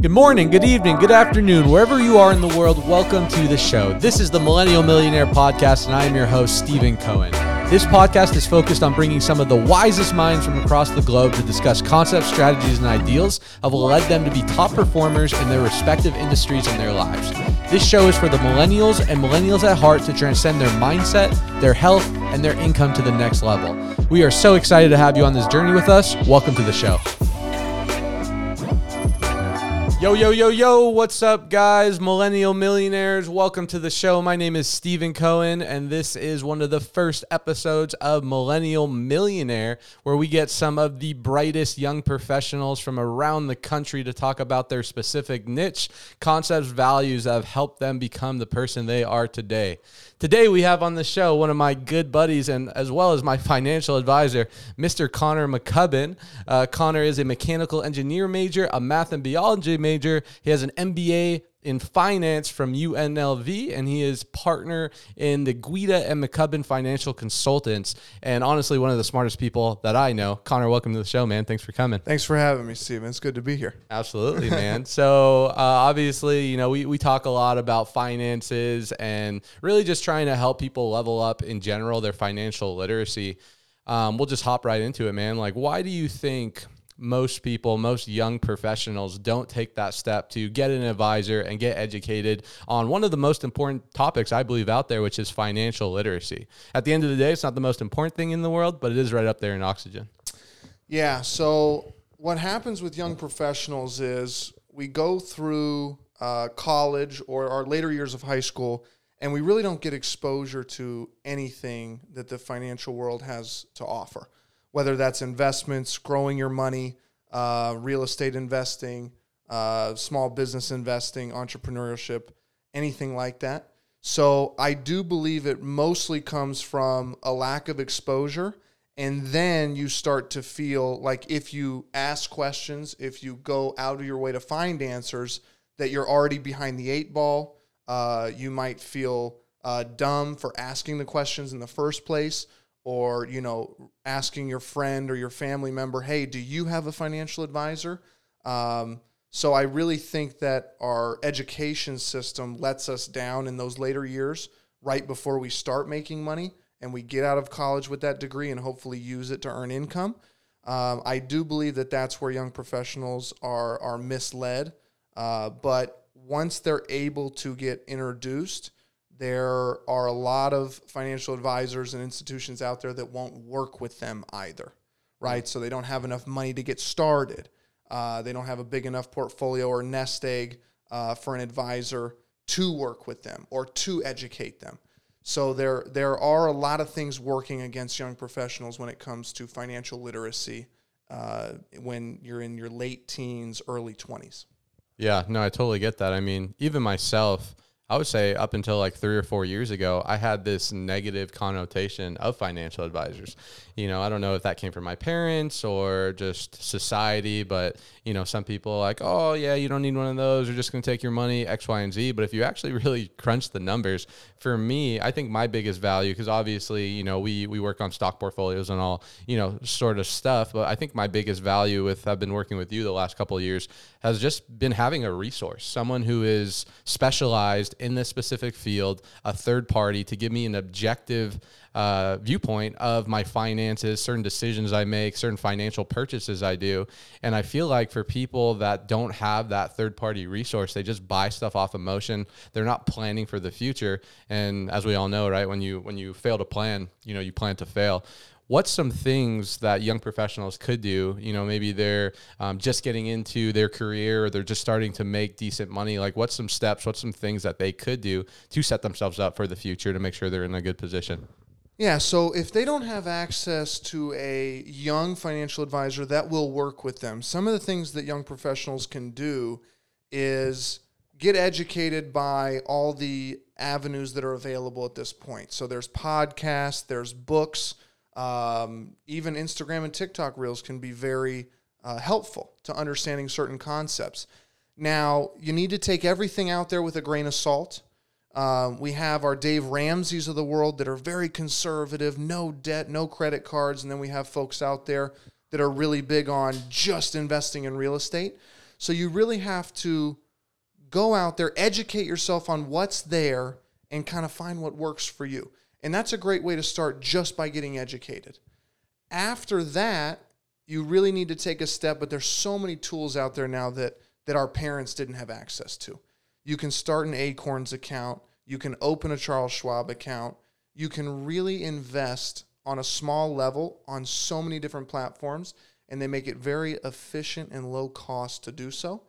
Good morning, good evening, good afternoon, wherever you are in the world, welcome to the show. This is the Millennial Millionaire Podcast, and I am your host, Stephen Cohen. This podcast is focused on bringing some of the wisest minds from across the globe to discuss concepts, strategies, and ideals that will lead them to be top performers in their respective industries and their lives. This show is for the millennials and millennials at heart to transcend their mindset, their health, and their income to the next level. We are so excited to have you on this journey with us. Welcome to the show. Yo, yo, yo, yo, what's up, guys? Millennial Millionaires, welcome to the show. My name is Stephen Cohen, and this is one of the first episodes of Millennial Millionaire, where we get some of the brightest young professionals from around the country to talk about their specific niche, concepts, values that have helped them become the person they are today. Today we have on the show one of my good buddies and as well as my financial advisor, Mr. Conner McCubbin. Uh, Conner is a mechanical engineer major, a math and biology major. He has an MBA in finance from UNLV, and he is partner in the Guida and McCubbin Financial Consultants. And honestly, one of the smartest people that I know. Conner, welcome to the show, man. Thanks for coming. Thanks for having me, Stephen. It's good to be here. Absolutely, man. so uh, obviously, you know, we, we talk a lot about finances and really just trying to help people level up in general their financial literacy. Um, we'll just hop right into it, man. Like, why do you think most people, most young professionals don't take that step to get an advisor and get educated on one of the most important topics I believe out there, which is financial literacy. At the end of the day, it's not the most important thing in the world, but it is right up there in oxygen. Yeah. So, what happens with young professionals is we go through uh, college or our later years of high school, and we really don't get exposure to anything that the financial world has to offer whether that's investments, growing your money, uh, real estate investing, uh, small business investing, entrepreneurship, anything like that. So I do believe it mostly comes from a lack of exposure. And then you start to feel like if you ask questions, if you go out of your way to find answers, that you're already behind the eight ball. Uh, you might feel uh, dumb for asking the questions in the first place or you know asking your friend or your family member hey do you have a financial advisor? Um, so i really think that our education system lets us down in those later years right before we start making money and we get out of college with that degree and hopefully use it to earn income. Um, i do believe that that's where young professionals are are misled. Uh, but once they're able to get introduced there are a lot of financial advisors and institutions out there that won't work with them either, right? So they don't have enough money to get started. Uh, they don't have a big enough portfolio or nest egg uh, for an advisor to work with them or to educate them. So there, there are a lot of things working against young professionals when it comes to financial literacy uh, when you're in your late teens, early 20s. Yeah, no, I totally get that. I mean, even myself – I would say up until like three or four years ago, I had this negative connotation of financial advisors. You know, I don't know if that came from my parents or just society, but you know, some people are like, oh yeah, you don't need one of those. You're just going to take your money X, Y, and Z. But if you actually really crunch the numbers, for me, I think my biggest value, because obviously, you know, we we work on stock portfolios and all, you know, sort of stuff. But I think my biggest value with I've been working with you the last couple of years has just been having a resource, someone who is specialized in this specific field, a third party to give me an objective uh, viewpoint of my finances, certain decisions I make, certain financial purchases I do. And I feel like for people that don't have that third party resource, they just buy stuff off emotion. They're not planning for the future. And as we all know, right, when you when you fail to plan, you know, you plan to fail what's some things that young professionals could do? You know maybe they're um, just getting into their career or they're just starting to make decent money. Like what's some steps what's some things that they could do to set themselves up for the future to make sure they're in a good position? Yeah, so if they don't have access to a young financial advisor that will work with them, some of the things that young professionals can do is get educated by all the avenues that are available at this point. So there's podcasts, there's books, um, even Instagram and TikTok reels can be very uh, helpful to understanding certain concepts. Now, you need to take everything out there with a grain of salt. Um, we have our Dave Ramsey's of the world that are very conservative, no debt, no credit cards. And then we have folks out there that are really big on just investing in real estate. So you really have to go out there, educate yourself on what's there, and kind of find what works for you. And that's a great way to start just by getting educated. After that, you really need to take a step, but there's so many tools out there now that that our parents didn't have access to. You can start an Acorns account, you can open a Charles Schwab account, you can really invest on a small level on so many different platforms, and they make it very efficient and low cost to do so.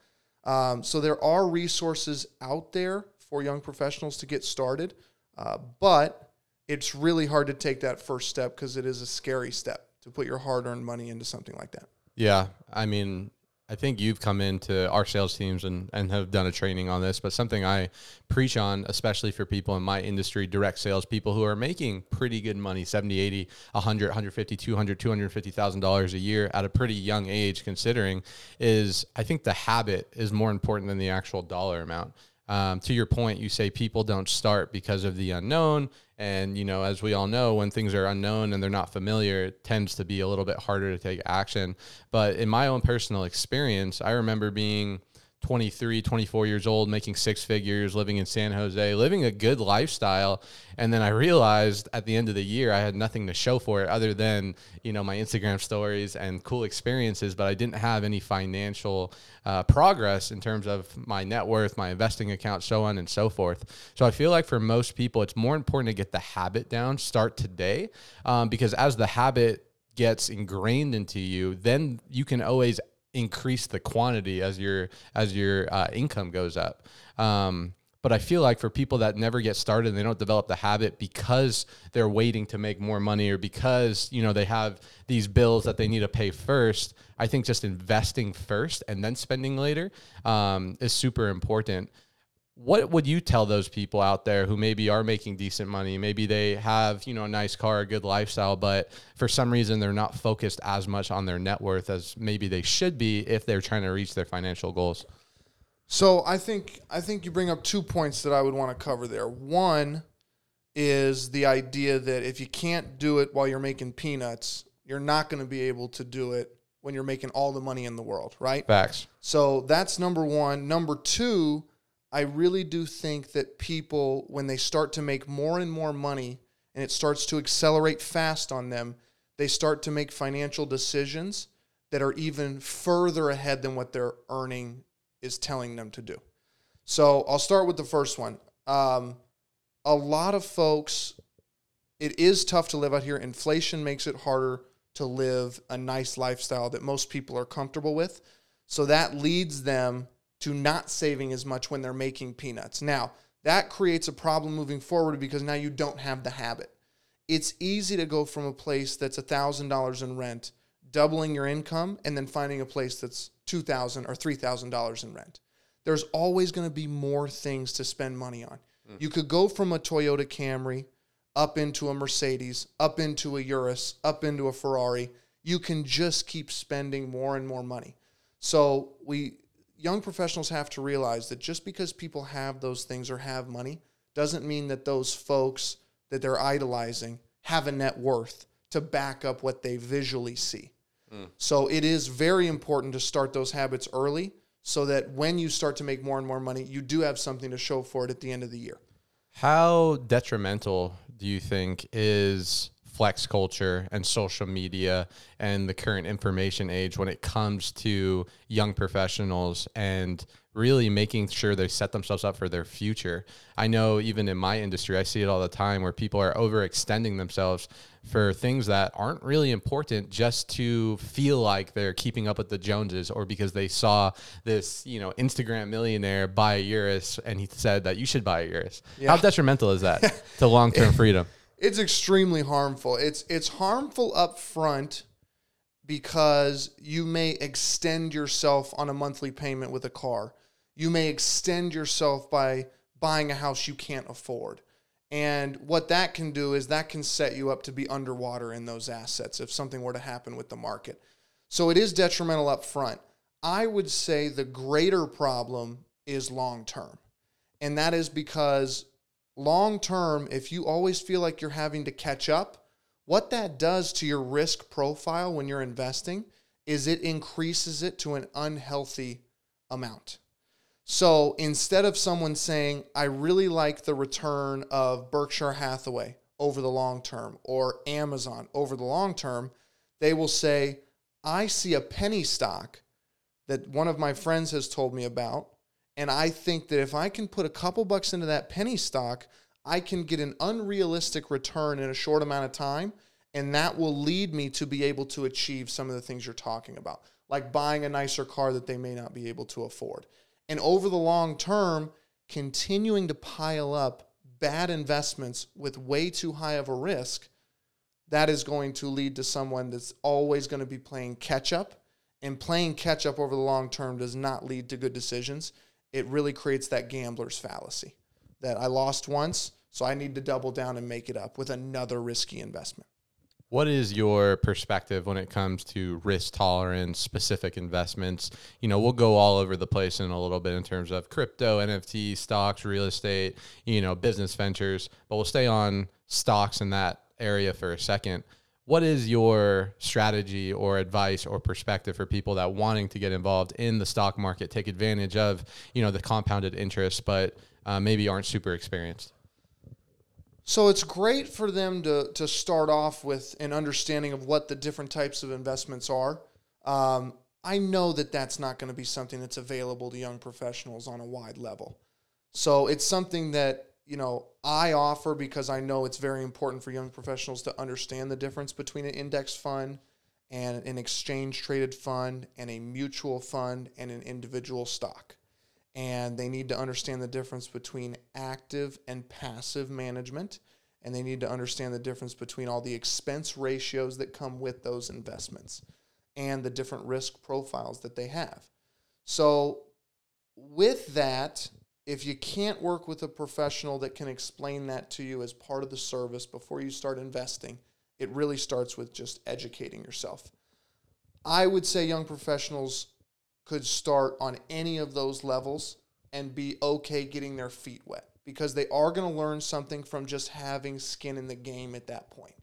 Um, so there are resources out there for young professionals to get started, uh, but it's really hard to take that first step because it is a scary step to put your hard-earned money into something like that. Yeah, I mean, I think you've come into our sales teams and, and have done a training on this, but something I preach on, especially for people in my industry, direct sales people who are making pretty good money, 70, 80, 100, 150, 200, $250,000 a year at a pretty young age, considering is I think the habit is more important than the actual dollar amount. Um, to your point, you say people don't start because of the unknown. And, you know, as we all know, when things are unknown and they're not familiar, it tends to be a little bit harder to take action. But in my own personal experience, I remember being 23, 24 years old, making six figures, living in San Jose, living a good lifestyle. And then I realized at the end of the year, I had nothing to show for it other than, you know, my Instagram stories and cool experiences, but I didn't have any financial uh, progress in terms of my net worth, my investing account, so on and so forth. So I feel like for most people, it's more important to get the habit down, start today, um, because as the habit gets ingrained into you, then you can always increase the quantity as your as your uh, income goes up. Um, but I feel like for people that never get started, and they don't develop the habit because they're waiting to make more money or because you know they have these bills that they need to pay first. I think just investing first and then spending later um, is super important what would you tell those people out there who maybe are making decent money? Maybe they have you know a nice car a good lifestyle but for some reason they're not focused as much on their net worth as maybe they should be if they're trying to reach their financial goals. So i think i think you bring up two points that i would want to cover there. One is the idea that if you can't do it while you're making peanuts you're not going to be able to do it when you're making all the money in the world right? Facts. So that's number one. Number two I really do think that people, when they start to make more and more money and it starts to accelerate fast on them, they start to make financial decisions that are even further ahead than what their earning is telling them to do. So I'll start with the first one. Um, a lot of folks, it is tough to live out here. Inflation makes it harder to live a nice lifestyle that most people are comfortable with. So that leads them to not saving as much when they're making peanuts. Now, that creates a problem moving forward because now you don't have the habit. It's easy to go from a place that's $1,000 in rent, doubling your income, and then finding a place that's 2,000 or $3,000 in rent. There's always going to be more things to spend money on. Mm. You could go from a Toyota Camry up into a Mercedes, up into a Urus, up into a Ferrari. You can just keep spending more and more money. So we young professionals have to realize that just because people have those things or have money doesn't mean that those folks that they're idolizing have a net worth to back up what they visually see. Mm. So it is very important to start those habits early so that when you start to make more and more money, you do have something to show for it at the end of the year. How detrimental do you think is flex culture and social media and the current information age when it comes to young professionals and really making sure they set themselves up for their future. I know even in my industry, I see it all the time where people are overextending themselves for things that aren't really important just to feel like they're keeping up with the Joneses or because they saw this, you know, Instagram millionaire buy a Urus and he said that you should buy a Urus. Yeah. How detrimental is that to long term freedom? It's extremely harmful. It's it's harmful up front because you may extend yourself on a monthly payment with a car. You may extend yourself by buying a house you can't afford. And what that can do is that can set you up to be underwater in those assets if something were to happen with the market. So it is detrimental up front. I would say the greater problem is long term. And that is because long term, if you always feel like you're having to catch up, what that does to your risk profile when you're investing is it increases it to an unhealthy amount. So instead of someone saying, I really like the return of Berkshire Hathaway over the long term or Amazon over the long term, they will say, I see a penny stock that one of my friends has told me about. And I think that if I can put a couple bucks into that penny stock, I can get an unrealistic return in a short amount of time. And that will lead me to be able to achieve some of the things you're talking about, like buying a nicer car that they may not be able to afford. And over the long term, continuing to pile up bad investments with way too high of a risk, that is going to lead to someone that's always going to be playing catch up. And playing catch up over the long term does not lead to good decisions. It really creates that gambler's fallacy that I lost once, so I need to double down and make it up with another risky investment. What is your perspective when it comes to risk tolerance, specific investments? You know, we'll go all over the place in a little bit in terms of crypto, NFT, stocks, real estate, you know, business ventures, but we'll stay on stocks in that area for a second. What is your strategy or advice or perspective for people that wanting to get involved in the stock market, take advantage of, you know, the compounded interest, but uh, maybe aren't super experienced? So it's great for them to to start off with an understanding of what the different types of investments are. Um, I know that that's not going to be something that's available to young professionals on a wide level. So it's something that you know I offer because I know it's very important for young professionals to understand the difference between an index fund and an exchange traded fund and a mutual fund and an individual stock and they need to understand the difference between active and passive management and they need to understand the difference between all the expense ratios that come with those investments and the different risk profiles that they have. So with that, if you can't work with a professional that can explain that to you as part of the service before you start investing, it really starts with just educating yourself. I would say young professionals could start on any of those levels and be okay getting their feet wet because they are going to learn something from just having skin in the game at that point.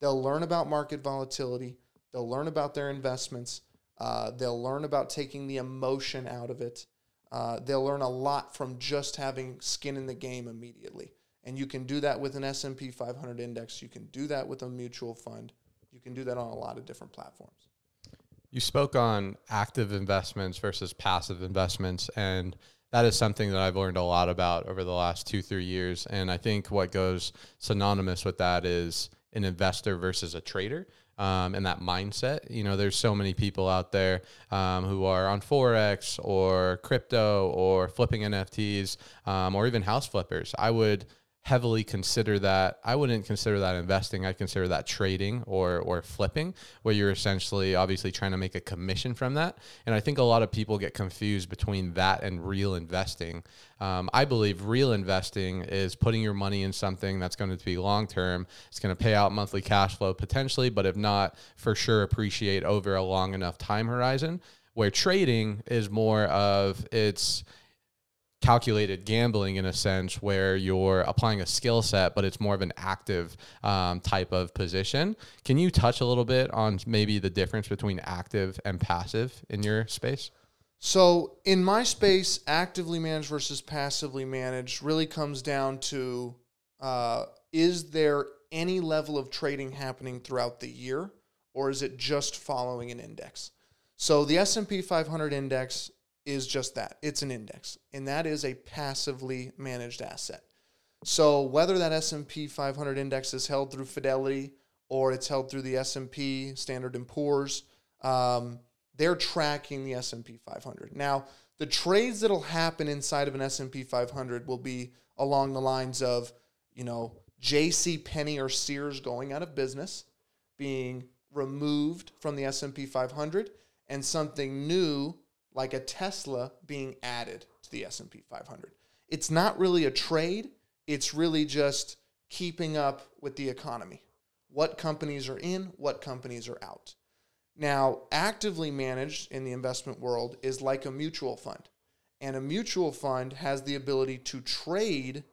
They'll learn about market volatility, they'll learn about their investments, uh, they'll learn about taking the emotion out of it. Uh, they'll learn a lot from just having skin in the game immediately. And you can do that with an S&P 500 index. You can do that with a mutual fund. You can do that on a lot of different platforms. You spoke on active investments versus passive investments, and that is something that I've learned a lot about over the last two, three years. And I think what goes synonymous with that is an investor versus a trader. Um, and that mindset. You know, there's so many people out there um, who are on Forex or crypto or flipping NFTs um, or even house flippers. I would heavily consider that I wouldn't consider that investing. I'd consider that trading or or flipping, where you're essentially obviously trying to make a commission from that. And I think a lot of people get confused between that and real investing. Um, I believe real investing is putting your money in something that's going to be long term. It's going to pay out monthly cash flow potentially, but if not, for sure appreciate over a long enough time horizon. Where trading is more of it's calculated gambling in a sense where you're applying a skill set but it's more of an active um, type of position. Can you touch a little bit on maybe the difference between active and passive in your space? So in my space actively managed versus passively managed really comes down to uh, is there any level of trading happening throughout the year or is it just following an index? So the s&p 500 index is just that. It's an index, and that is a passively managed asset. So whether that S&P 500 index is held through Fidelity or it's held through the S&P Standard and Poor's, um, they're tracking the S&P 500. Now, the trades that'll happen inside of an S&P 500 will be along the lines of, you know, J.C. Penney or Sears going out of business, being removed from the S&P 500, and something new like a Tesla being added to the S&P 500. It's not really a trade, it's really just keeping up with the economy. What companies are in, what companies are out. Now, actively managed in the investment world is like a mutual fund. And a mutual fund has the ability to trade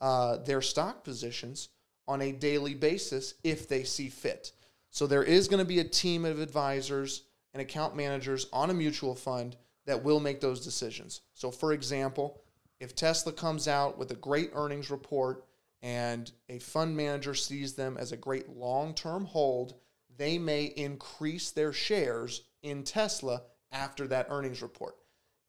uh, their stock positions on a daily basis if they see fit. So there is going to be a team of advisors and account managers on a mutual fund that will make those decisions. So, for example, if Tesla comes out with a great earnings report and a fund manager sees them as a great long-term hold, they may increase their shares in Tesla after that earnings report.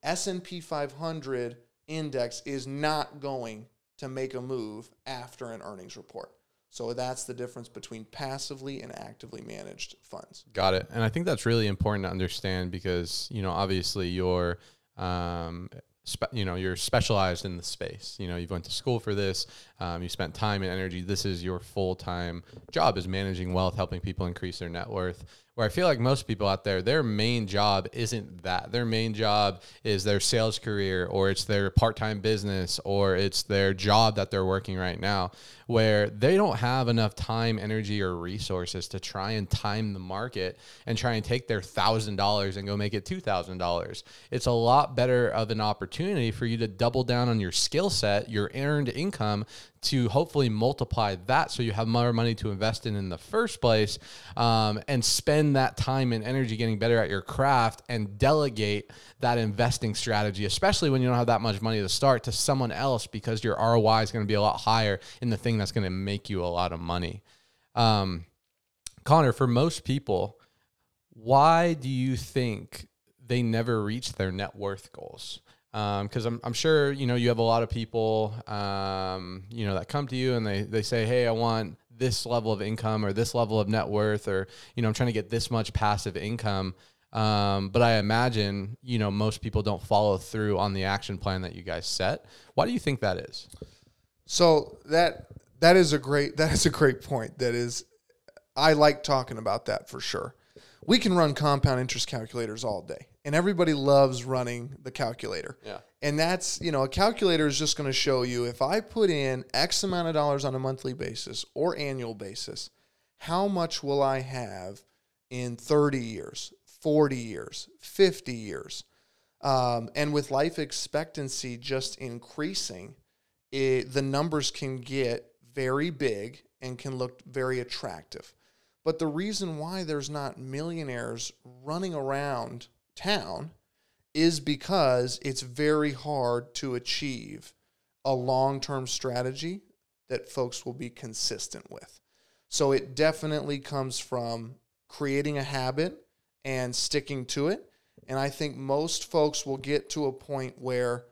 S&P 500 index is not going to make a move after an earnings report. So that's the difference between passively and actively managed funds. Got it. And I think that's really important to understand because, you know, obviously you're, um, spe- you know, you're specialized in the space. You know, you've went to school for this. Um, you spent time and energy. This is your full time job is managing wealth, helping people increase their net worth where I feel like most people out there, their main job isn't that. Their main job is their sales career or it's their part time business or it's their job that they're working right now, where they don't have enough time, energy, or resources to try and time the market and try and take their $1,000 and go make it $2,000. It's a lot better of an opportunity for you to double down on your skill set, your earned income to hopefully multiply that so you have more money to invest in in the first place um, and spend that time and energy getting better at your craft and delegate that investing strategy, especially when you don't have that much money to start, to someone else because your ROI is going to be a lot higher in the thing that's going to make you a lot of money. Um, Conner, for most people, why do you think they never reach their net worth goals? Because um, I'm, I'm sure you know you have a lot of people um, you know that come to you and they, they say hey I want this level of income or this level of net worth or you know I'm trying to get this much passive income. Um, but I imagine you know most people don't follow through on the action plan that you guys set. Why do you think that is? So that that is a great that is a great point. That is I like talking about that for sure. We can run compound interest calculators all day and everybody loves running the calculator. Yeah. And that's, you know, a calculator is just going to show you if I put in X amount of dollars on a monthly basis or annual basis, how much will I have in 30 years, 40 years, 50 years? Um, and with life expectancy just increasing, it, the numbers can get very big and can look very attractive. But the reason why there's not millionaires running around town is because it's very hard to achieve a long term strategy that folks will be consistent with. So it definitely comes from creating a habit and sticking to it. And I think most folks will get to a point where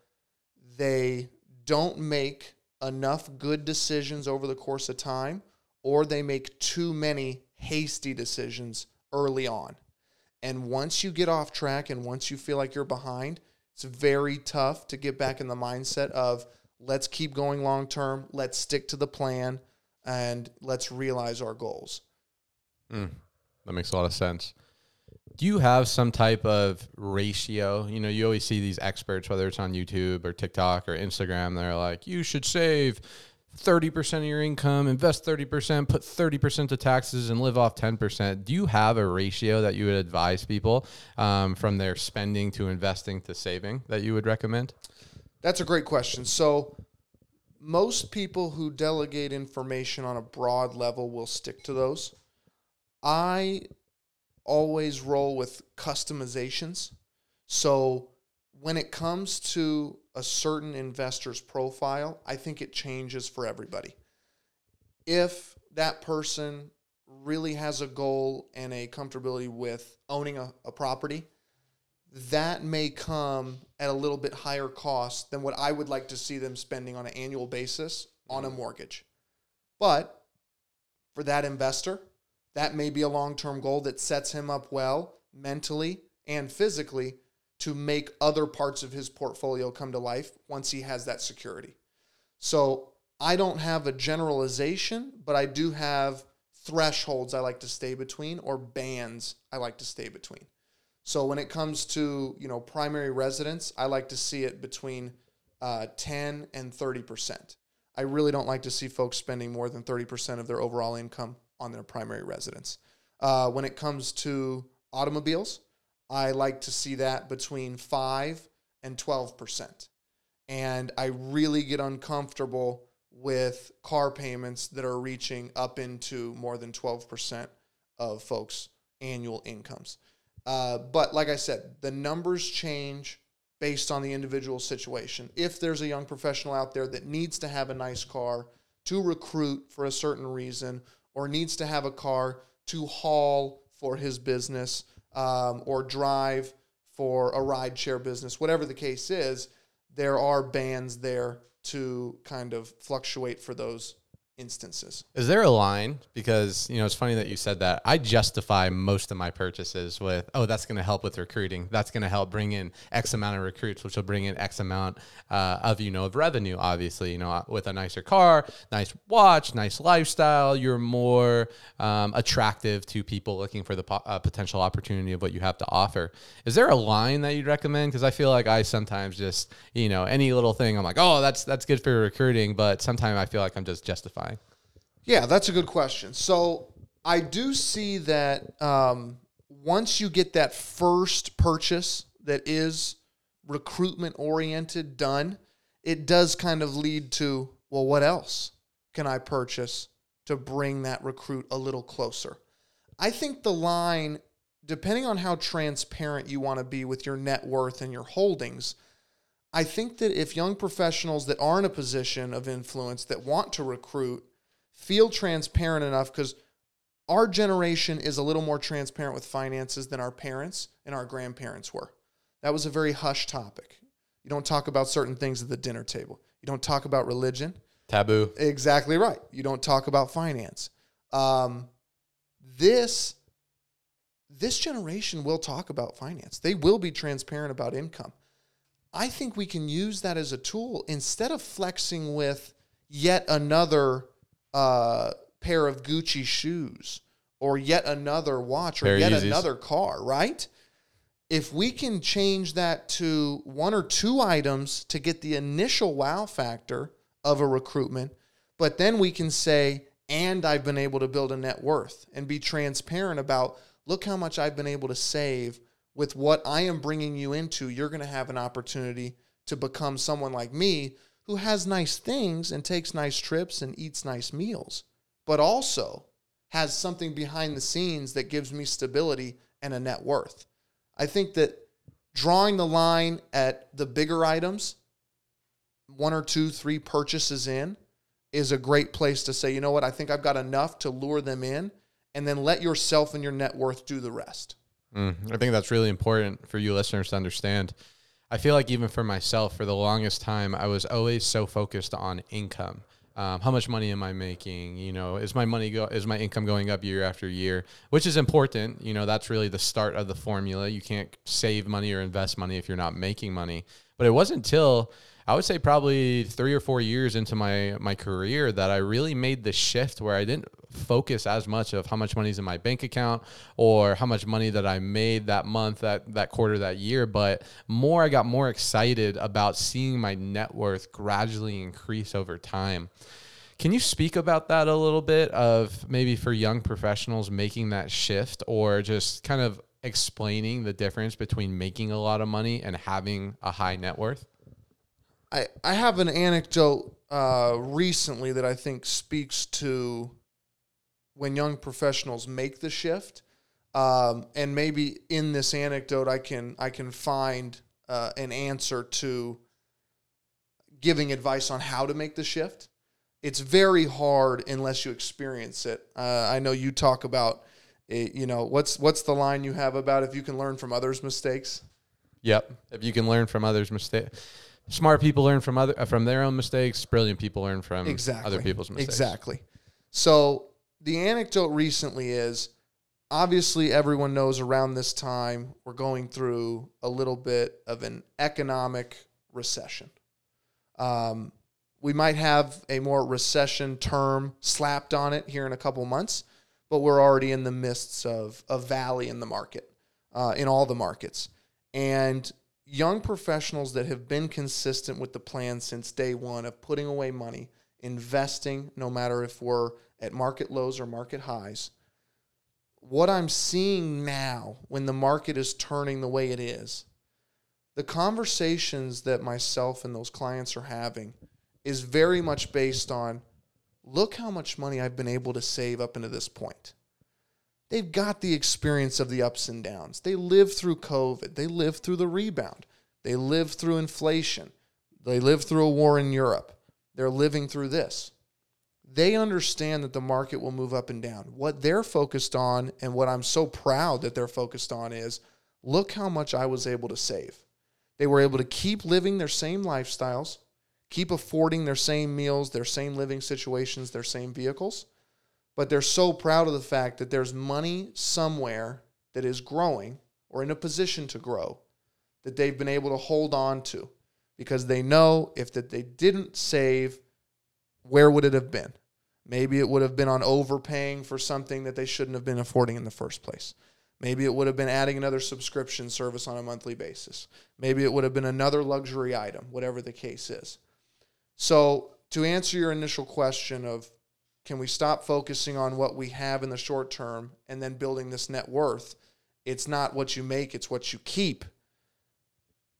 they don't make enough good decisions over the course of time, or they make too many hasty decisions early on. And once you get off track and once you feel like you're behind, it's very tough to get back in the mindset of let's keep going long term, let's stick to the plan, and let's realize our goals. Mm, that makes a lot of sense. Do you have some type of ratio? You know, you always see these experts, whether it's on YouTube or TikTok or Instagram, they're like, you should save 30% of your income, invest 30%, put 30% to taxes, and live off 10%. Do you have a ratio that you would advise people um, from their spending to investing to saving that you would recommend? That's a great question. So, most people who delegate information on a broad level will stick to those. I always roll with customizations. So, when it comes to a certain investor's profile, I think it changes for everybody. If that person really has a goal and a comfortability with owning a, a property, that may come at a little bit higher cost than what I would like to see them spending on an annual basis on a mm-hmm. mortgage. But for that investor, that may be a long term goal that sets him up well mentally and physically to make other parts of his portfolio come to life once he has that security. So I don't have a generalization, but I do have thresholds I like to stay between or bands I like to stay between. So when it comes to you know primary residence, I like to see it between uh, 10 and 30 percent. I really don't like to see folks spending more than 30 percent of their overall income on their primary residence. Uh, when it comes to automobiles, I like to see that between 5 and 12%. And I really get uncomfortable with car payments that are reaching up into more than 12% of folks' annual incomes. Uh, but like I said, the numbers change based on the individual situation. If there's a young professional out there that needs to have a nice car to recruit for a certain reason, or needs to have a car to haul for his business um, or drive for a ride share business, whatever the case is, there are bands there to kind of fluctuate for those instances. Is there a line? Because, you know, it's funny that you said that. I justify most of my purchases with, oh, that's going to help with recruiting. That's going to help bring in X amount of recruits, which will bring in X amount uh, of, you know, of revenue, obviously, you know, uh, with a nicer car, nice watch, nice lifestyle, you're more um, attractive to people looking for the po- uh, potential opportunity of what you have to offer. Is there a line that you'd recommend? Because I feel like I sometimes just, you know, any little thing, I'm like, oh, that's, that's good for recruiting. But sometimes I feel like I'm just justifying. Yeah, that's a good question. So I do see that um, once you get that first purchase that is recruitment oriented done, it does kind of lead to, well, what else can I purchase to bring that recruit a little closer? I think the line, depending on how transparent you want to be with your net worth and your holdings, I think that if young professionals that are in a position of influence that want to recruit feel transparent enough because our generation is a little more transparent with finances than our parents and our grandparents were. That was a very hush topic. You don't talk about certain things at the dinner table. You don't talk about religion. Taboo. Exactly right. You don't talk about finance. Um, this this generation will talk about finance. They will be transparent about income. I think we can use that as a tool instead of flexing with yet another uh, pair of Gucci shoes or yet another watch or yet another car, right? If we can change that to one or two items to get the initial wow factor of a recruitment, but then we can say, and I've been able to build a net worth and be transparent about, look how much I've been able to save with what I am bringing you into. You're going to have an opportunity to become someone like me who has nice things and takes nice trips and eats nice meals, but also has something behind the scenes that gives me stability and a net worth. I think that drawing the line at the bigger items, one or two, three purchases in, is a great place to say, you know what, I think I've got enough to lure them in, and then let yourself and your net worth do the rest. Mm, I think that's really important for you listeners to understand. I feel like even for myself, for the longest time, I was always so focused on income. Um, how much money am I making? You know, is my money go is my income going up year after year? Which is important. You know, that's really the start of the formula. You can't save money or invest money if you're not making money. But it wasn't until I would say probably three or four years into my my career that I really made the shift where I didn't focus as much of how much money is in my bank account or how much money that I made that month, that that quarter, that year, but more I got more excited about seeing my net worth gradually increase over time. Can you speak about that a little bit of maybe for young professionals making that shift or just kind of explaining the difference between making a lot of money and having a high net worth? I, I have an anecdote uh, recently that I think speaks to when young professionals make the shift. Um, and maybe in this anecdote, I can I can find uh, an answer to giving advice on how to make the shift. It's very hard unless you experience it. Uh, I know you talk about, it, you know, what's what's the line you have about if you can learn from others' mistakes. Yep. If you can learn from others' mistakes, smart people learn from other from their own mistakes. Brilliant people learn from exactly other people's mistakes. Exactly. So the anecdote recently is obviously everyone knows around this time we're going through a little bit of an economic recession. Um, we might have a more recession term slapped on it here in a couple months, but we're already in the midst of a valley in the market, uh, in all the markets. And young professionals that have been consistent with the plan since day one of putting away money, investing, no matter if we're at market lows or market highs. What I'm seeing now when the market is turning the way it is, the conversations that myself and those clients are having is very much based on look how much money I've been able to save up into this point. They've got the experience of the ups and downs. They lived through COVID. They lived through the rebound. They lived through inflation. They lived through a war in Europe. They're living through this. They understand that the market will move up and down. What they're focused on, and what I'm so proud that they're focused on, is look how much I was able to save. They were able to keep living their same lifestyles, keep affording their same meals, their same living situations, their same vehicles. But they're so proud of the fact that there's money somewhere that is growing or in a position to grow that they've been able to hold on to because they know if that they didn't save, where would it have been? Maybe it would have been on overpaying for something that they shouldn't have been affording in the first place. Maybe it would have been adding another subscription service on a monthly basis. Maybe it would have been another luxury item, whatever the case is. So, to answer your initial question of can we stop focusing on what we have in the short term and then building this net worth? It's not what you make, it's what you keep.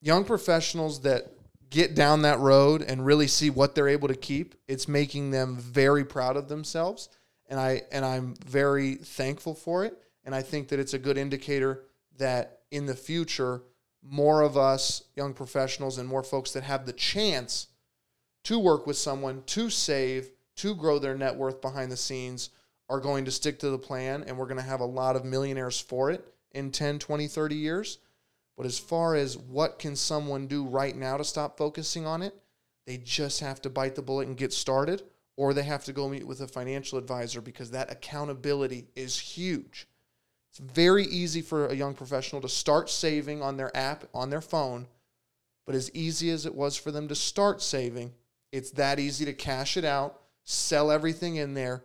Young professionals that get down that road and really see what they're able to keep, it's making them very proud of themselves. And I and I'm very thankful for it. And I think that it's a good indicator that in the future, more of us young professionals and more folks that have the chance to work with someone to save to grow their net worth behind the scenes are going to stick to the plan and we're going to have a lot of millionaires for it in 10 20 30 years but as far as what can someone do right now to stop focusing on it they just have to bite the bullet and get started or they have to go meet with a financial advisor because that accountability is huge it's very easy for a young professional to start saving on their app on their phone but as easy as it was for them to start saving it's that easy to cash it out sell everything in there,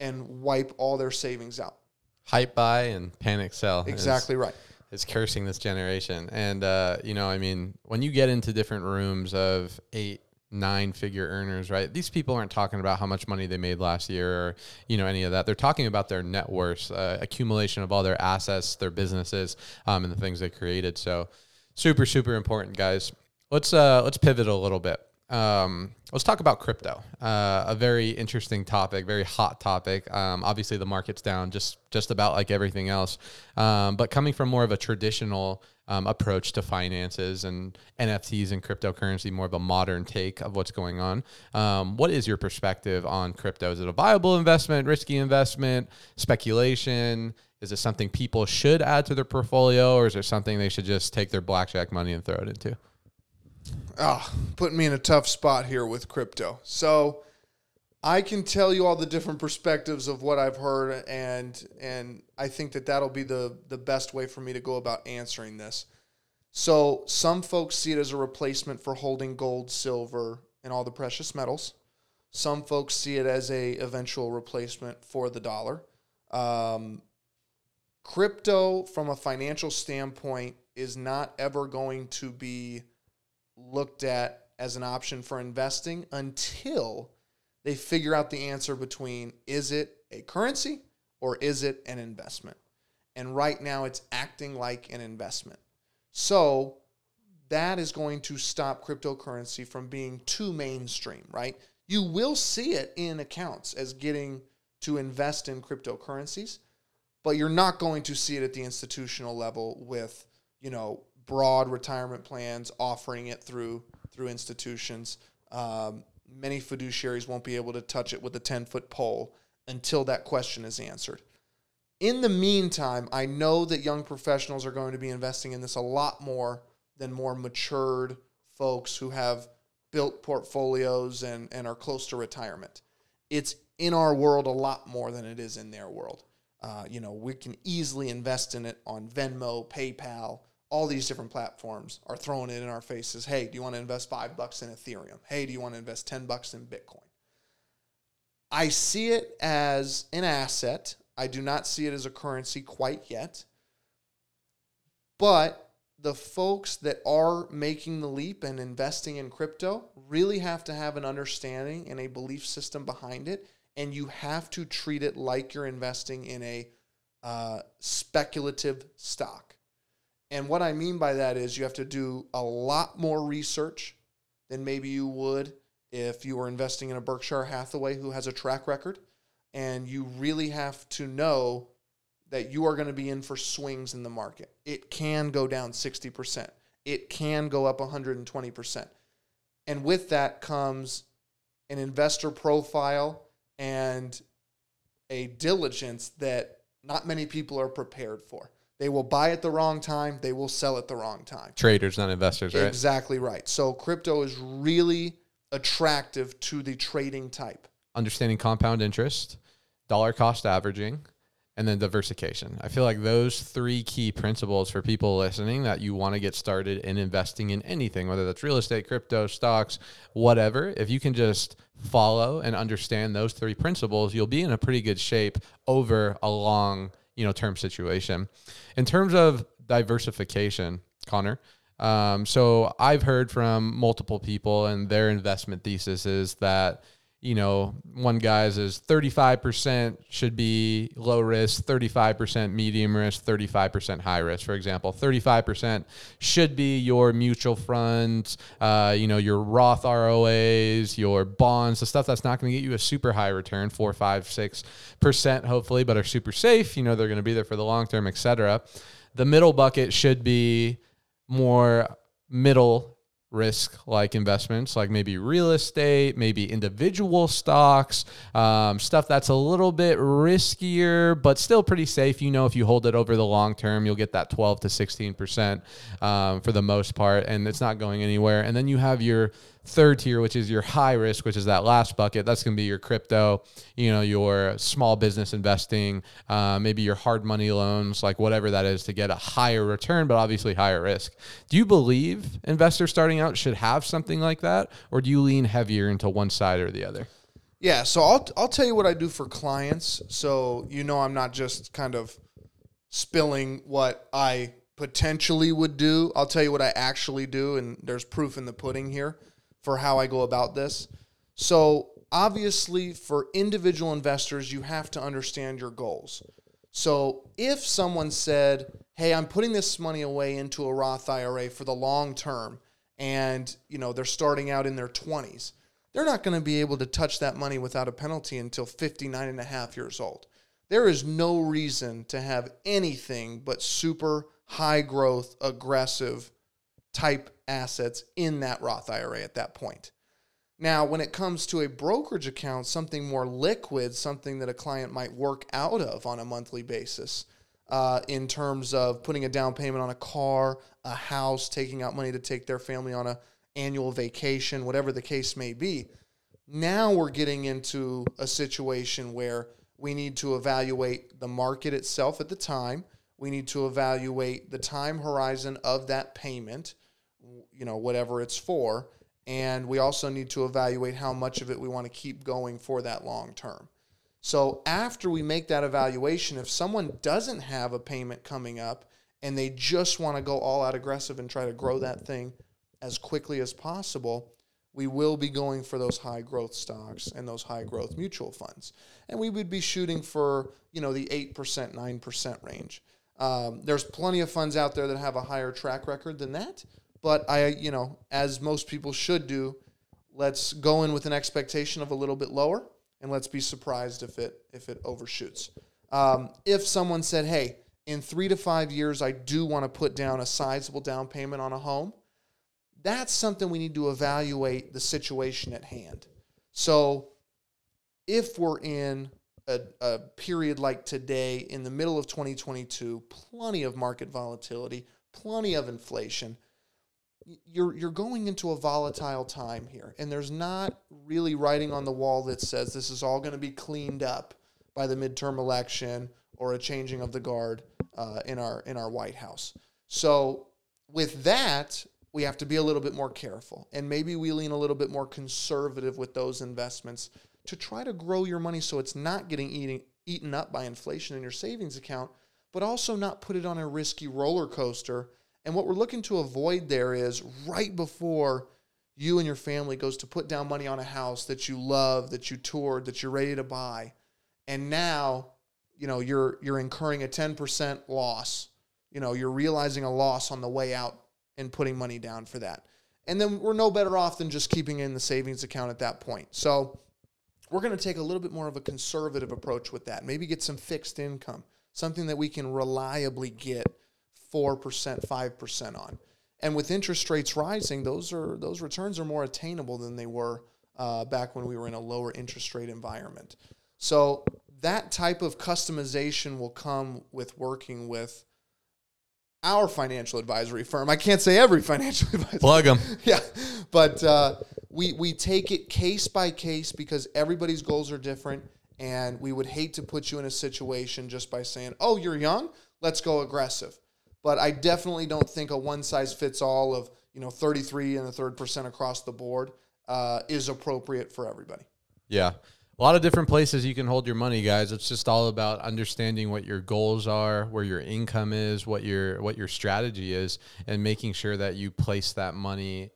and wipe all their savings out. Hype buy and panic sell. Exactly right. Is cursing this generation. And, uh, you know, I mean, when you get into different rooms of eight, nine figure earners, right? These people aren't talking about how much money they made last year or, you know, any of that. They're talking about their net worth, uh, accumulation of all their assets, their businesses, um, and the things they created. So super, super important, guys. Let's, uh, let's pivot a little bit. Um, let's talk about crypto. Uh, a very interesting topic, very hot topic. Um, obviously, the market's down just just about like everything else. Um, but coming from more of a traditional um, approach to finances and NFTs and cryptocurrency, more of a modern take of what's going on. Um, what is your perspective on crypto? Is it a viable investment, risky investment, speculation? Is it something people should add to their portfolio, or is it something they should just take their blackjack money and throw it into? Ah, putting me in a tough spot here with crypto. So I can tell you all the different perspectives of what I've heard, and and I think that that'll be the the best way for me to go about answering this. So some folks see it as a replacement for holding gold, silver, and all the precious metals. Some folks see it as a eventual replacement for the dollar. Um, crypto, from a financial standpoint, is not ever going to be looked at as an option for investing until they figure out the answer between is it a currency or is it an investment? And right now it's acting like an investment. So that is going to stop cryptocurrency from being too mainstream, right? You will see it in accounts as getting to invest in cryptocurrencies, but you're not going to see it at the institutional level with, you know, broad retirement plans offering it through through institutions. Um, many fiduciaries won't be able to touch it with a 10 foot pole until that question is answered. In the meantime, I know that young professionals are going to be investing in this a lot more than more matured folks who have built portfolios and, and are close to retirement. It's in our world a lot more than it is in their world. Uh, you know, we can easily invest in it on Venmo, PayPal, all these different platforms are throwing it in our faces. Hey, do you want to invest five bucks in Ethereum? Hey, do you want to invest 10 bucks in Bitcoin? I see it as an asset. I do not see it as a currency quite yet. But the folks that are making the leap and investing in crypto really have to have an understanding and a belief system behind it. And you have to treat it like you're investing in a uh, speculative stock. And what I mean by that is you have to do a lot more research than maybe you would if you were investing in a Berkshire Hathaway who has a track record. And you really have to know that you are going to be in for swings in the market. It can go down 60%. It can go up 120%. And with that comes an investor profile and a diligence that not many people are prepared for. They will buy at the wrong time, they will sell at the wrong time. Traders, not investors, right? Exactly right. So crypto is really attractive to the trading type. Understanding compound interest, dollar cost averaging, and then diversification. I feel like those three key principles for people listening that you want to get started in investing in anything, whether that's real estate, crypto, stocks, whatever. If you can just follow and understand those three principles, you'll be in a pretty good shape over a long, you know, term situation. In terms of diversification, Conner, um, so I've heard from multiple people and their investment thesis is that you know, one guy's is 35% should be low risk, 35% medium risk, 35% high risk. For example, 35% should be your mutual funds, uh, you know, your Roth IRAs, your bonds, the stuff that's not going to get you a super high return, four, five, six percent, hopefully, but are super safe. You know, they're going to be there for the long term, etc. The middle bucket should be more middle risk like investments like maybe real estate maybe individual stocks um, stuff that's a little bit riskier but still pretty safe. You know if you hold it over the long term you'll get that 12 to 16 percent um, for the most part and it's not going anywhere. And then you have your third tier, which is your high risk, which is that last bucket. That's going to be your crypto, you know, your small business investing, uh, maybe your hard money loans, like whatever that is to get a higher return, but obviously higher risk. Do you believe investors starting out should have something like that, or do you lean heavier into one side or the other? Yeah, so I'll I'll tell you what I do for clients. So you know I'm not just kind of spilling what I potentially would do. I'll tell you what I actually do and there's proof in the pudding here for how I go about this. So, obviously, for individual investors, you have to understand your goals. So, if someone said, "Hey, I'm putting this money away into a Roth IRA for the long term," and you know they're starting out in their 20s, they're not going to be able to touch that money without a penalty until 59 and a half years old. There is no reason to have anything but super high growth, aggressive type assets in that Roth IRA at that point. Now, when it comes to a brokerage account, something more liquid, something that a client might work out of on a monthly basis, uh, in terms of putting a down payment on a car, a house, taking out money to take their family on a annual vacation, whatever the case may be. Now we're getting into a situation where we need to evaluate the market itself at the time. We need to evaluate the time horizon of that payment you know, whatever it's for. And we also need to evaluate how much of it we want to keep going for that long term. So after we make that evaluation, if someone doesn't have a payment coming up and they just want to go all out aggressive and try to grow that thing as quickly as possible, we will be going for those high growth stocks and those high growth mutual funds. And we would be shooting for, you know, the 8%, 9% range. Um, there's plenty of funds out there that have a higher track record than that. But I, you know, as most people should do, let's go in with an expectation of a little bit lower, and let's be surprised if it if it overshoots. Um, if someone said, "Hey, in three to five years, I do want to put down a sizable down payment on a home," that's something we need to evaluate the situation at hand. So, if we're in a, a period like today, in the middle of 2022, plenty of market volatility, plenty of inflation you're you're going into a volatile time here, and there's not really writing on the wall that says this is all going to be cleaned up by the midterm election or a changing of the guard uh, in our in our White House. So with that, we have to be a little bit more careful, and maybe we lean a little bit more conservative with those investments to try to grow your money so it's not getting eating, eaten up by inflation in your savings account, but also not put it on a risky roller coaster and what we're looking to avoid there is right before you and your family goes to put down money on a house that you love, that you toured, that you're ready to buy. And now, you know, you're you're incurring a 10% loss. You know, you're realizing a loss on the way out and putting money down for that. And then we're no better off than just keeping in the savings account at that point. So, we're going to take a little bit more of a conservative approach with that. Maybe get some fixed income something that we can reliably get 4%, 5% on. And with interest rates rising, those are those returns are more attainable than they were uh, back when we were in a lower interest rate environment. So that type of customization will come with working with our financial advisory firm. I can't say every financial advisor. Plug them. yeah, but uh, we we take it case by case because everybody's goals are different, and we would hate to put you in a situation just by saying, "Oh, you're young, let's go aggressive." But I definitely don't think a one size fits all of you know 33 and a third percent across the board uh, is appropriate for everybody. Yeah. A lot of different places you can hold your money, guys. It's just all about understanding what your goals are, where your income is, what your what your strategy is, and making sure that you place that money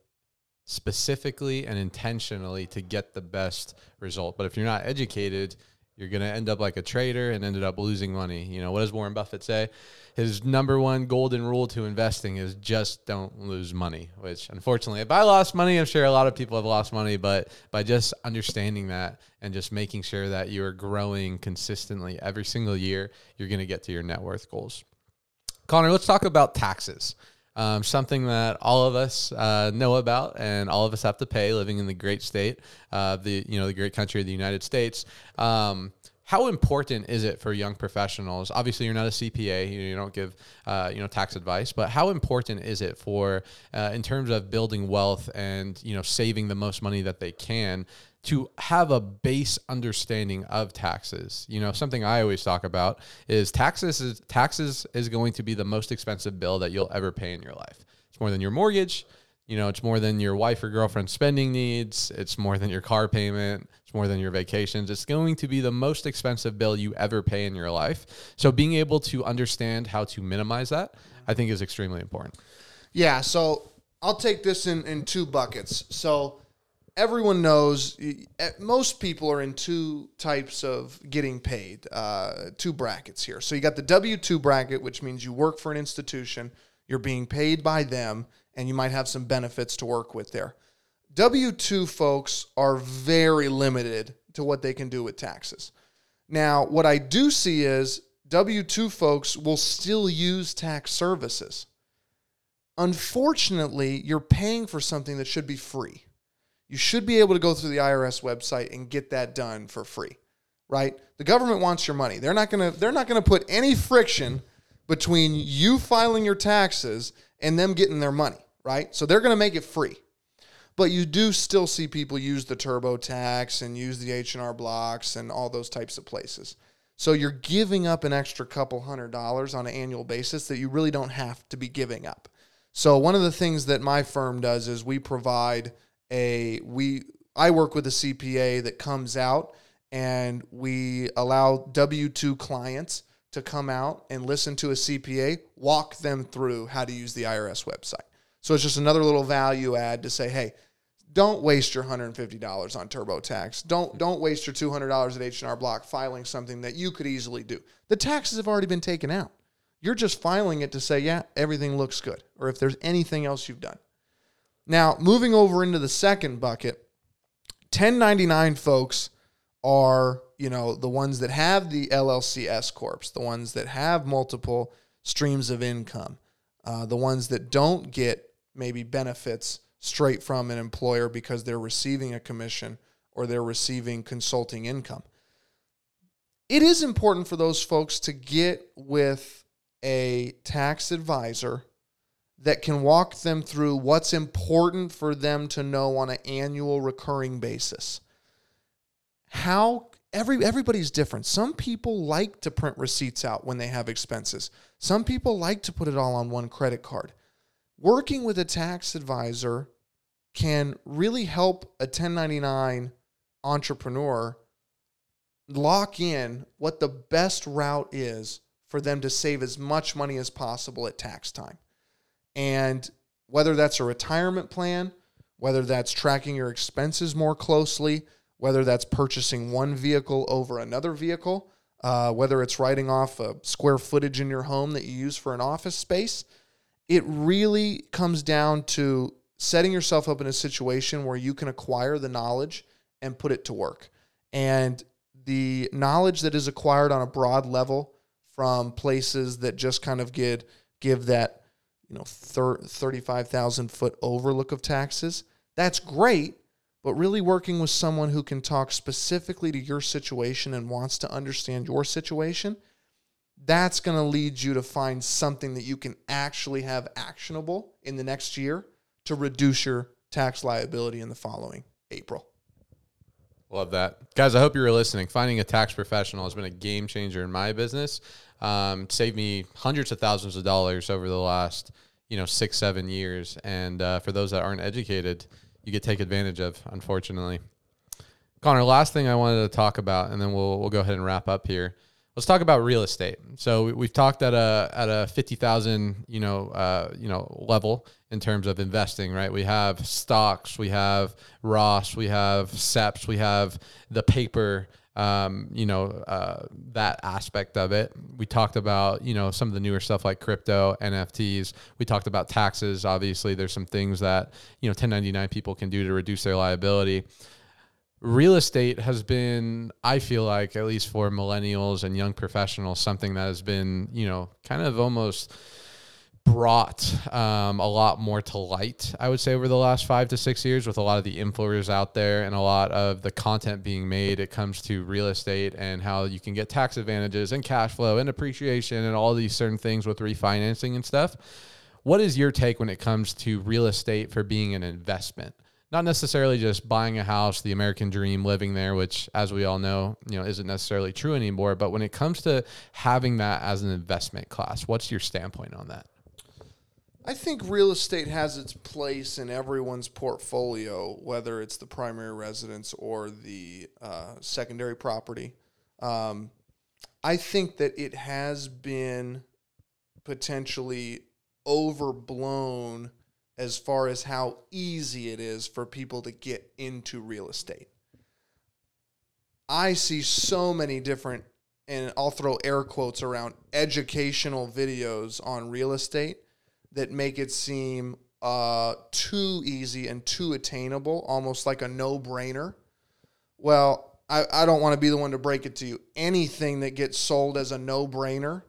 specifically and intentionally to get the best result. But if you're not educated, you're going to end up like a trader and ended up losing money. You know, what does Warren Buffett say? His number one golden rule to investing is just don't lose money, which unfortunately, if I lost money, I'm sure a lot of people have lost money, but by just understanding that and just making sure that you're growing consistently every single year, you're going to get to your net worth goals. Conner, let's talk about taxes. Um, something that all of us uh, know about and all of us have to pay living in the great state, uh, the you know the great country of the United States. Um, how important is it for young professionals? Obviously, you're not a CPA, you, you don't give uh, you know tax advice, but how important is it for uh, in terms of building wealth and you know saving the most money that they can to have a base understanding of taxes. You know, something I always talk about is taxes is taxes is going to be the most expensive bill that you'll ever pay in your life. It's more than your mortgage, you know, it's more than your wife or girlfriend spending needs, it's more than your car payment, it's more than your vacations. It's going to be the most expensive bill you ever pay in your life. So being able to understand how to minimize that, I think is extremely important. Yeah, so I'll take this in in two buckets. So everyone knows most people are in two types of getting paid, uh, two brackets here. So you got the W 2 bracket, which means you work for an institution, you're being paid by them, and you might have some benefits to work with there. W 2 folks are very limited to what they can do with taxes. Now, what I do see is W 2 folks will still use tax services. Unfortunately, you're paying for something that should be free you should be able to go through the IRS website and get that done for free, right? The government wants your money. They're not to they're not to put any friction between you filing your taxes and them getting their money, right? So they're to make it free. But you do still see people use the TurboTax and use the H&R blocks and all those types of places. So you're giving up an extra couple hundred dollars on an annual basis that you really don't have to be giving up. So one of the things that my firm does is we provide a we I work with a CPA that comes out and we allow W2 clients to come out and listen to a CPA walk them through how to use the IRS website. So it's just another little value add to say, hey, don't waste your $150 on TurboTax. Don't don't waste your $200 at H&R Block filing something that you could easily do. The taxes have already been taken out. You're just filing it to say, yeah, everything looks good, or if there's anything else you've done. Now, moving over into the second bucket, 1099 folks are, you know, the ones that have the LLC S corps, the ones that have multiple streams of income, uh, the ones that don't get maybe benefits straight from an employer because they're receiving a commission or they're receiving consulting income. It is important for those folks to get with a tax advisor that can walk them through what's important for them to know on an annual recurring basis. How every everybody's different. Some people like to print receipts out when they have expenses. Some people like to put it all on one credit card. Working with a tax advisor can really help a 1099 entrepreneur lock in what the best route is for them to save as much money as possible at tax time. And whether that's a retirement plan, whether that's tracking your expenses more closely, whether that's purchasing one vehicle over another vehicle, uh, whether it's writing off a square footage in your home that you use for an office space, it really comes down to setting yourself up in a situation where you can acquire the knowledge and put it to work. And the knowledge that is acquired on a broad level from places that just kind of get give that you know thir- 35,000 foot overlook of taxes. That's great, but really working with someone who can talk specifically to your situation and wants to understand your situation, that's going to lead you to find something that you can actually have actionable in the next year to reduce your tax liability in the following April. Love that. Guys, I hope you were listening. Finding a tax professional has been a game changer in my business. Um, saved me hundreds of thousands of dollars over the last, you know, six, seven years. And uh, for those that aren't educated, you get take advantage of, unfortunately. Conner, last thing I wanted to talk about, and then we'll, we'll go ahead and wrap up here let's talk about real estate. So we, have talked at a at a fifty thousand you know uh, you know level in terms of investing, right? We have stocks, we have Roth, we have SEPs, we have the paper. Um, you know uh, that aspect of it. We talked about you know some of the newer stuff like crypto, NFTs. We talked about taxes. Obviously, there's some things that you know 1099 people can do to reduce their liability real estate has been i feel like at least for millennials and young professionals something that has been you know kind of almost brought um, a lot more to light i would say over the last five to six years with a lot of the influencers out there and a lot of the content being made it comes to real estate and how you can get tax advantages and cash flow and appreciation and all these certain things with refinancing and stuff what is your take when it comes to real estate for being an investment not necessarily just buying a house, the American dream, living there, which, as we all know, you know, isn't necessarily true anymore. But when it comes to having that as an investment class, what's your standpoint on that? I think real estate has its place in everyone's portfolio, whether it's the primary residence or the uh, secondary property. Um, I think that it has been potentially overblown as far as how easy it is for people to get into real estate. I see so many different, and I'll throw air quotes around educational videos on real estate that make it seem uh, too easy and too attainable, almost like a no brainer. Well, I, I don't want to be the one to break it to you. Anything that gets sold as a no brainer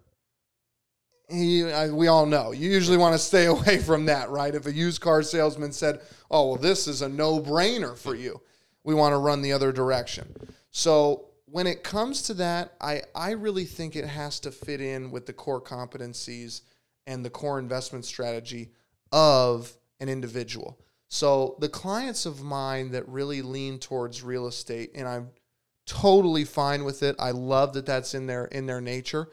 we all know. You usually want to stay away from that, right? If a used car salesman said, "Oh, well, this is a no-brainer for you," we want to run the other direction. So when it comes to that, I I really think it has to fit in with the core competencies and the core investment strategy of an individual. So the clients of mine that really lean towards real estate, and I'm totally fine with it. I love that that's in their in their nature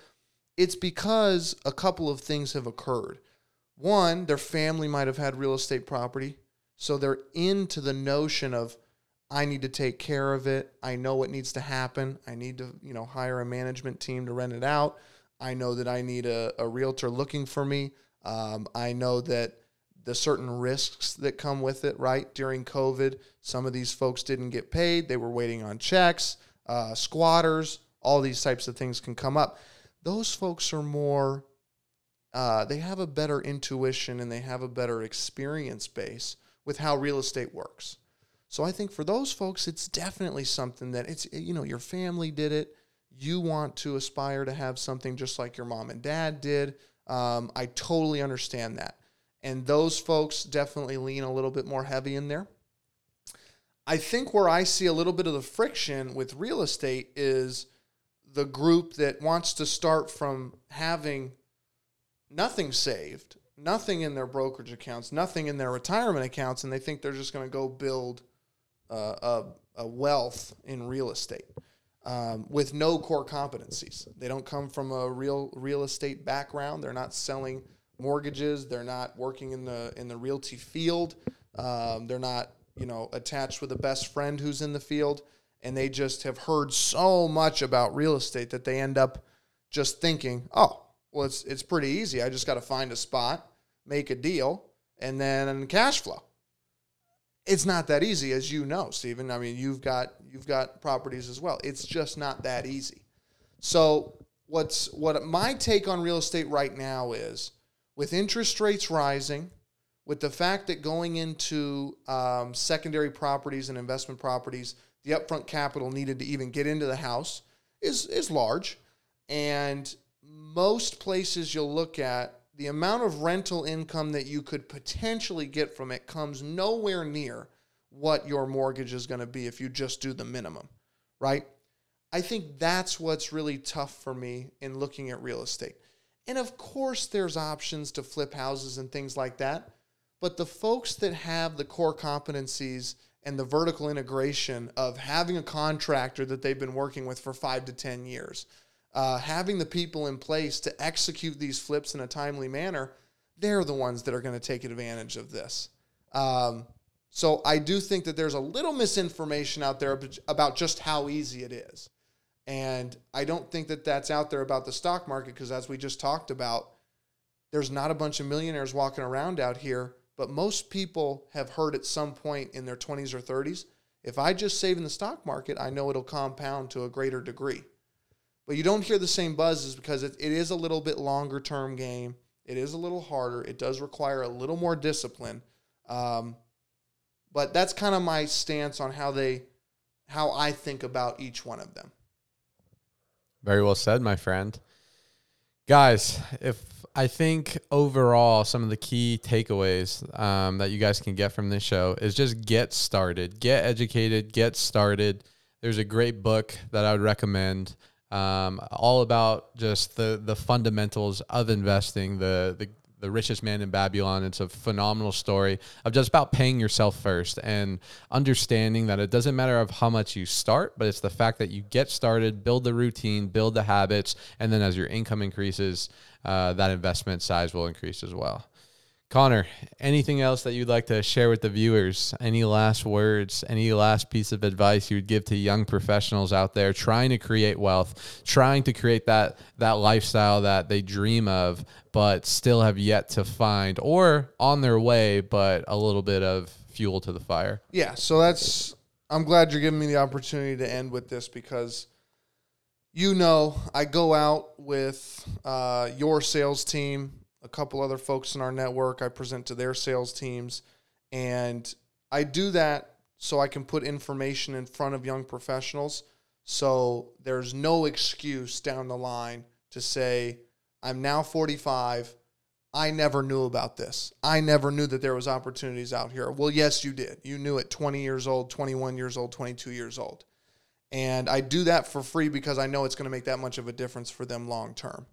it's because a couple of things have occurred. One, their family might have had real estate property, so they're into the notion of I need to take care of it. I know what needs to happen. I need to, you know, hire a management team to rent it out. I know that I need a, a realtor looking for me. Um, I know that the certain risks that come with it, right? During COVID, some of these folks didn't get paid. They were waiting on checks, uh, squatters, all these types of things can come up those folks are more uh, they have a better intuition and they have a better experience base with how real estate works. So I think for those folks, it's definitely something that it's you know your family did it. You want to aspire to have something just like your mom and dad did. Um, I totally understand that, and those folks definitely lean a little bit more heavy in there. I think where I see a little bit of the friction with real estate is the group that wants to start from having nothing saved, nothing in their brokerage accounts, nothing in their retirement accounts, and they think they're just going to go build uh, a, a, wealth in real estate um, with no core competencies. They don't come from a real real estate background. They're not selling mortgages. They're not working in the in the realty field. Um, they're not you know attached with a best friend who's in the field and they just have heard so much about real estate that they end up just thinking, oh, well, it's it's pretty easy. I just got to find a spot, make a deal, and then cash flow. It's not that easy, as you know, Stephen. I mean, you've got you've got properties as well. It's just not that easy. So, what's what my take on real estate right now is, with interest rates rising, with the fact that going into um, secondary properties and investment properties the upfront capital needed to even get into the house is is large, and most places you'll look at, the amount of rental income that you could potentially get from it comes nowhere near what your mortgage is going to be if you just do the minimum, right? I think that's what's really tough for me in looking at real estate. And of course, there's options to flip houses and things like that. But the folks that have the core competencies and the vertical integration of having a contractor that they've been working with for five to 10 years, uh, having the people in place to execute these flips in a timely manner, they're the ones that are going to take advantage of this. Um, so I do think that there's a little misinformation out there about just how easy it is. And I don't think that that's out there about the stock market because, as we just talked about, there's not a bunch of millionaires walking around out here, but most people have heard at some point in their 20s or 30s if I just save in the stock market, I know it'll compound to a greater degree. But you don't hear the same buzzes because it, it is a little bit longer term game. It is a little harder. It does require a little more discipline. Um, but that's kind of my stance on how they, how I think about each one of them. Very well said, my friend. Guys, if I think overall, some of the key takeaways um, that you guys can get from this show is just get started, get educated, get started. There's a great book that I would recommend, um, all about just the the fundamentals of investing, the the the richest man in Babylon. It's a phenomenal story of just about paying yourself first and understanding that it doesn't matter of how much you start, but it's the fact that you get started, build the routine, build the habits, and then as your income increases, uh, that investment size will increase as well. Conner, anything else that you'd like to share with the viewers? Any last words? Any last piece of advice you would give to young professionals out there trying to create wealth, trying to create that that lifestyle that they dream of, but still have yet to find, or on their way, but a little bit of fuel to the fire? Yeah, so that's. I'm glad you're giving me the opportunity to end with this because you know I go out with uh, your sales team a couple other folks in our network. I present to their sales teams, and I do that so I can put information in front of young professionals. So there's no excuse down the line to say, I'm now 45. I never knew about this. I never knew that there was opportunities out here. Well, yes, you did. You knew at 20 years old, 21 years old, 22 years old. And I do that for free because I know it's going to make that much of a difference for them long term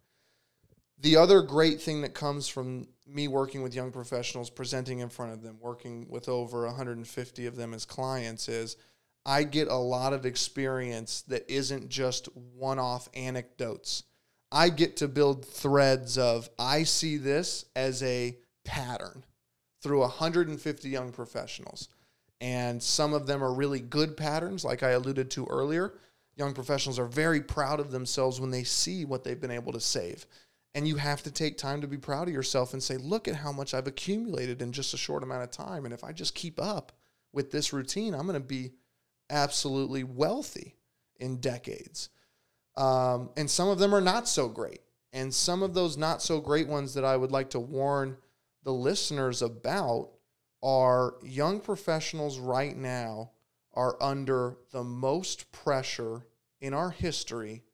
the other great thing that comes from me working with young professionals, presenting in front of them, working with over 150 of them as clients is I get a lot of experience that isn't just one off anecdotes. I get to build threads of I see this as a pattern through 150 young professionals. And some of them are really good patterns, like I alluded to earlier. Young professionals are very proud of themselves when they see what they've been able to save. And you have to take time to be proud of yourself and say, look at how much I've accumulated in just a short amount of time. And if I just keep up with this routine, I'm going to be absolutely wealthy in decades. Um, and some of them are not so great. And some of those not so great ones that I would like to warn the listeners about are young professionals right now are under the most pressure in our history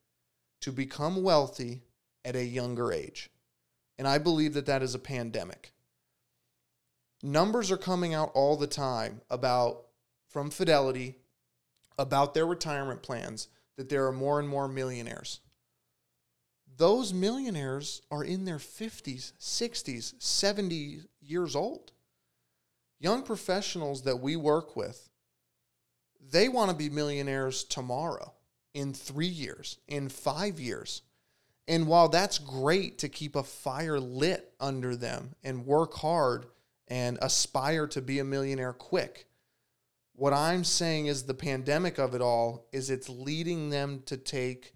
to become wealthy at a younger age. And I believe that that is a pandemic. Numbers are coming out all the time about from Fidelity about their retirement plans that there are more and more millionaires. Those millionaires are in their 50s, 60s, 70 years old. Young professionals that we work with, they want to be millionaires tomorrow, in three years, in five years. And while that's great to keep a fire lit under them and work hard and aspire to be a millionaire quick, what I'm saying is the pandemic of it all is it's leading them to take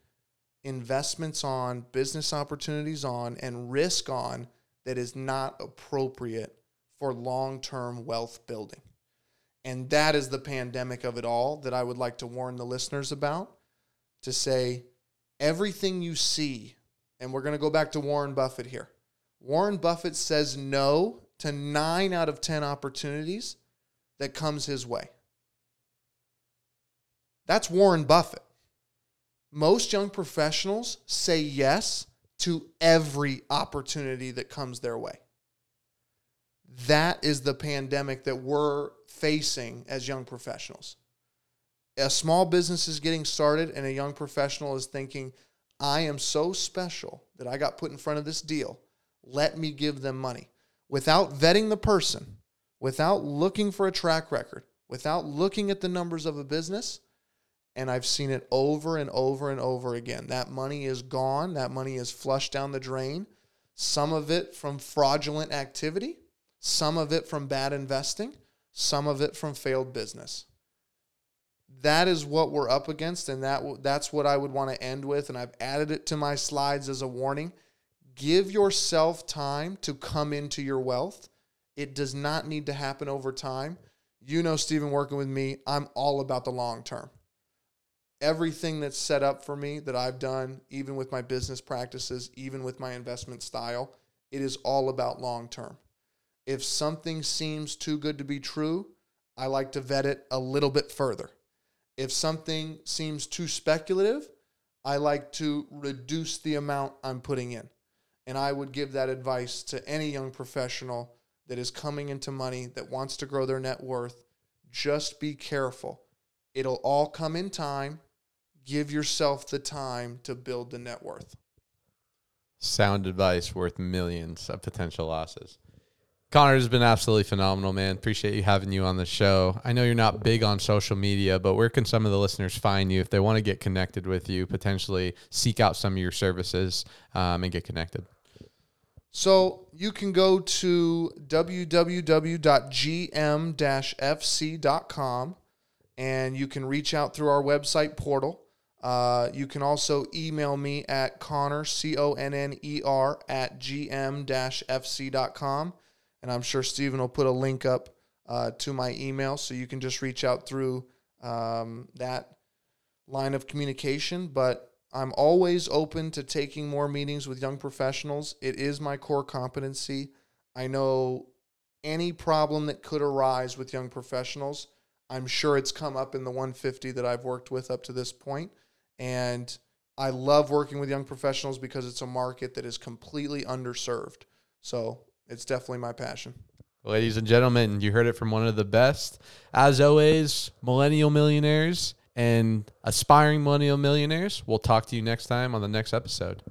investments on, business opportunities on, and risk on that is not appropriate for long term wealth building. And that is the pandemic of it all that I would like to warn the listeners about to say everything you see and we're going to go back to Warren Buffett here. Warren Buffett says no to 9 out of 10 opportunities that comes his way. That's Warren Buffett. Most young professionals say yes to every opportunity that comes their way. That is the pandemic that we're facing as young professionals. A small business is getting started, and a young professional is thinking, I am so special that I got put in front of this deal. Let me give them money. Without vetting the person, without looking for a track record, without looking at the numbers of a business, and I've seen it over and over and over again. That money is gone. That money is flushed down the drain. Some of it from fraudulent activity, some of it from bad investing, some of it from failed business. That is what we're up against, and that that's what I would want to end with. And I've added it to my slides as a warning. Give yourself time to come into your wealth. It does not need to happen over time. You know, Stephen, working with me, I'm all about the long term everything that's set up for me that I've done, even with my business practices, even with my investment style, it is all about long term. If something seems too good to be true, I like to vet it a little bit further. If something seems too speculative, I like to reduce the amount I'm putting in. And I would give that advice to any young professional that is coming into money that wants to grow their net worth. Just be careful. It'll all come in time give yourself the time to build the net worth. Sound advice worth millions of potential losses. Conner has been absolutely phenomenal, man. Appreciate you having you on the show. I know you're not big on social media, but where can some of the listeners find you if they want to get connected with you, potentially seek out some of your services um, and get connected? So you can go to www.gm-fc.com and you can reach out through our website portal. Uh, you can also email me at Conner, C O N N E R, at gm fc.com. And I'm sure Stephen will put a link up uh, to my email so you can just reach out through um, that line of communication. But I'm always open to taking more meetings with young professionals. It is my core competency. I know any problem that could arise with young professionals. I'm sure it's come up in the 150 that I've worked with up to this point. And I love working with young professionals because it's a market that is completely underserved. So it's definitely my passion. Ladies and gentlemen, you heard it from one of the best. As always, millennial millionaires and aspiring millennial millionaires. We'll talk to you next time on the next episode.